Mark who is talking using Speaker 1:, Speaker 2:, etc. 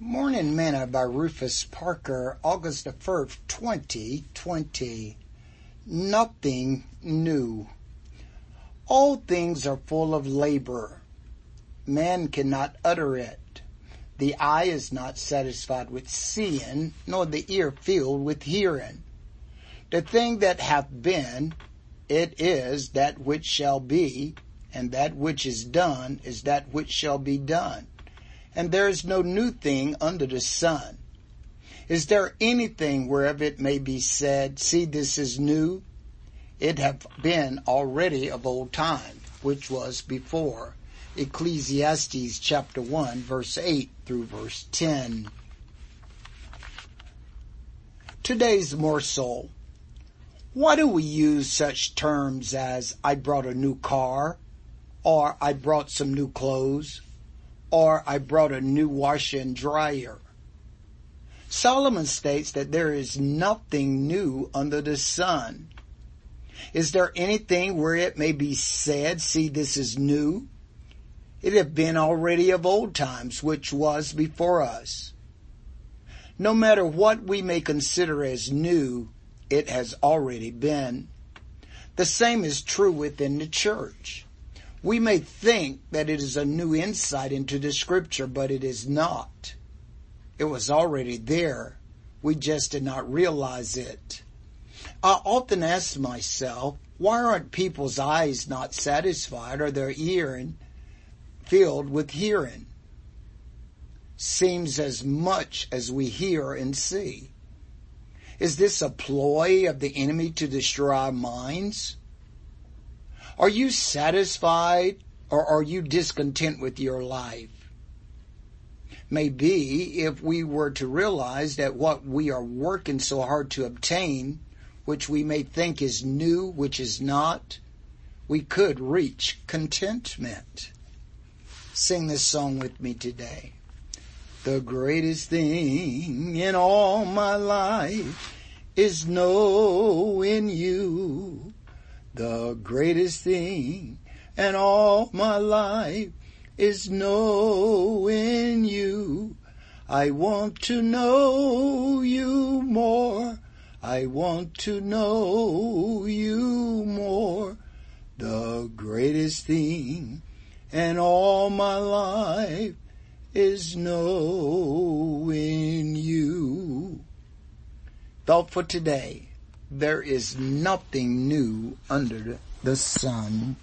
Speaker 1: Morning Manna by Rufus Parker, August the 1st, 2020. Nothing new. All things are full of labor. Man cannot utter it. The eye is not satisfied with seeing, nor the ear filled with hearing. The thing that hath been, it is that which shall be, and that which is done is that which shall be done and there is no new thing under the sun. Is there anything whereof it may be said, see this is new? It hath been already of old time, which was before. Ecclesiastes chapter 1 verse 8 through verse 10. Today's morsel. Why do we use such terms as I brought a new car or I brought some new clothes? Or I brought a new washer and dryer. Solomon states that there is nothing new under the sun. Is there anything where it may be said, see this is new? It had been already of old times, which was before us. No matter what we may consider as new, it has already been. The same is true within the church. We may think that it is a new insight into the scripture, but it is not. It was already there. We just did not realize it. I often ask myself, why aren't people's eyes not satisfied or their earing filled with hearing? Seems as much as we hear and see. Is this a ploy of the enemy to destroy our minds? Are you satisfied or are you discontent with your life? Maybe if we were to realize that what we are working so hard to obtain, which we may think is new, which is not, we could reach contentment. Sing this song with me today. The greatest thing in all my life is knowing you the greatest thing and all my life is knowing you. I want to know you more. I want to know you more. The greatest thing and all my life is knowing you. Thought for today there is nothing new under the sun.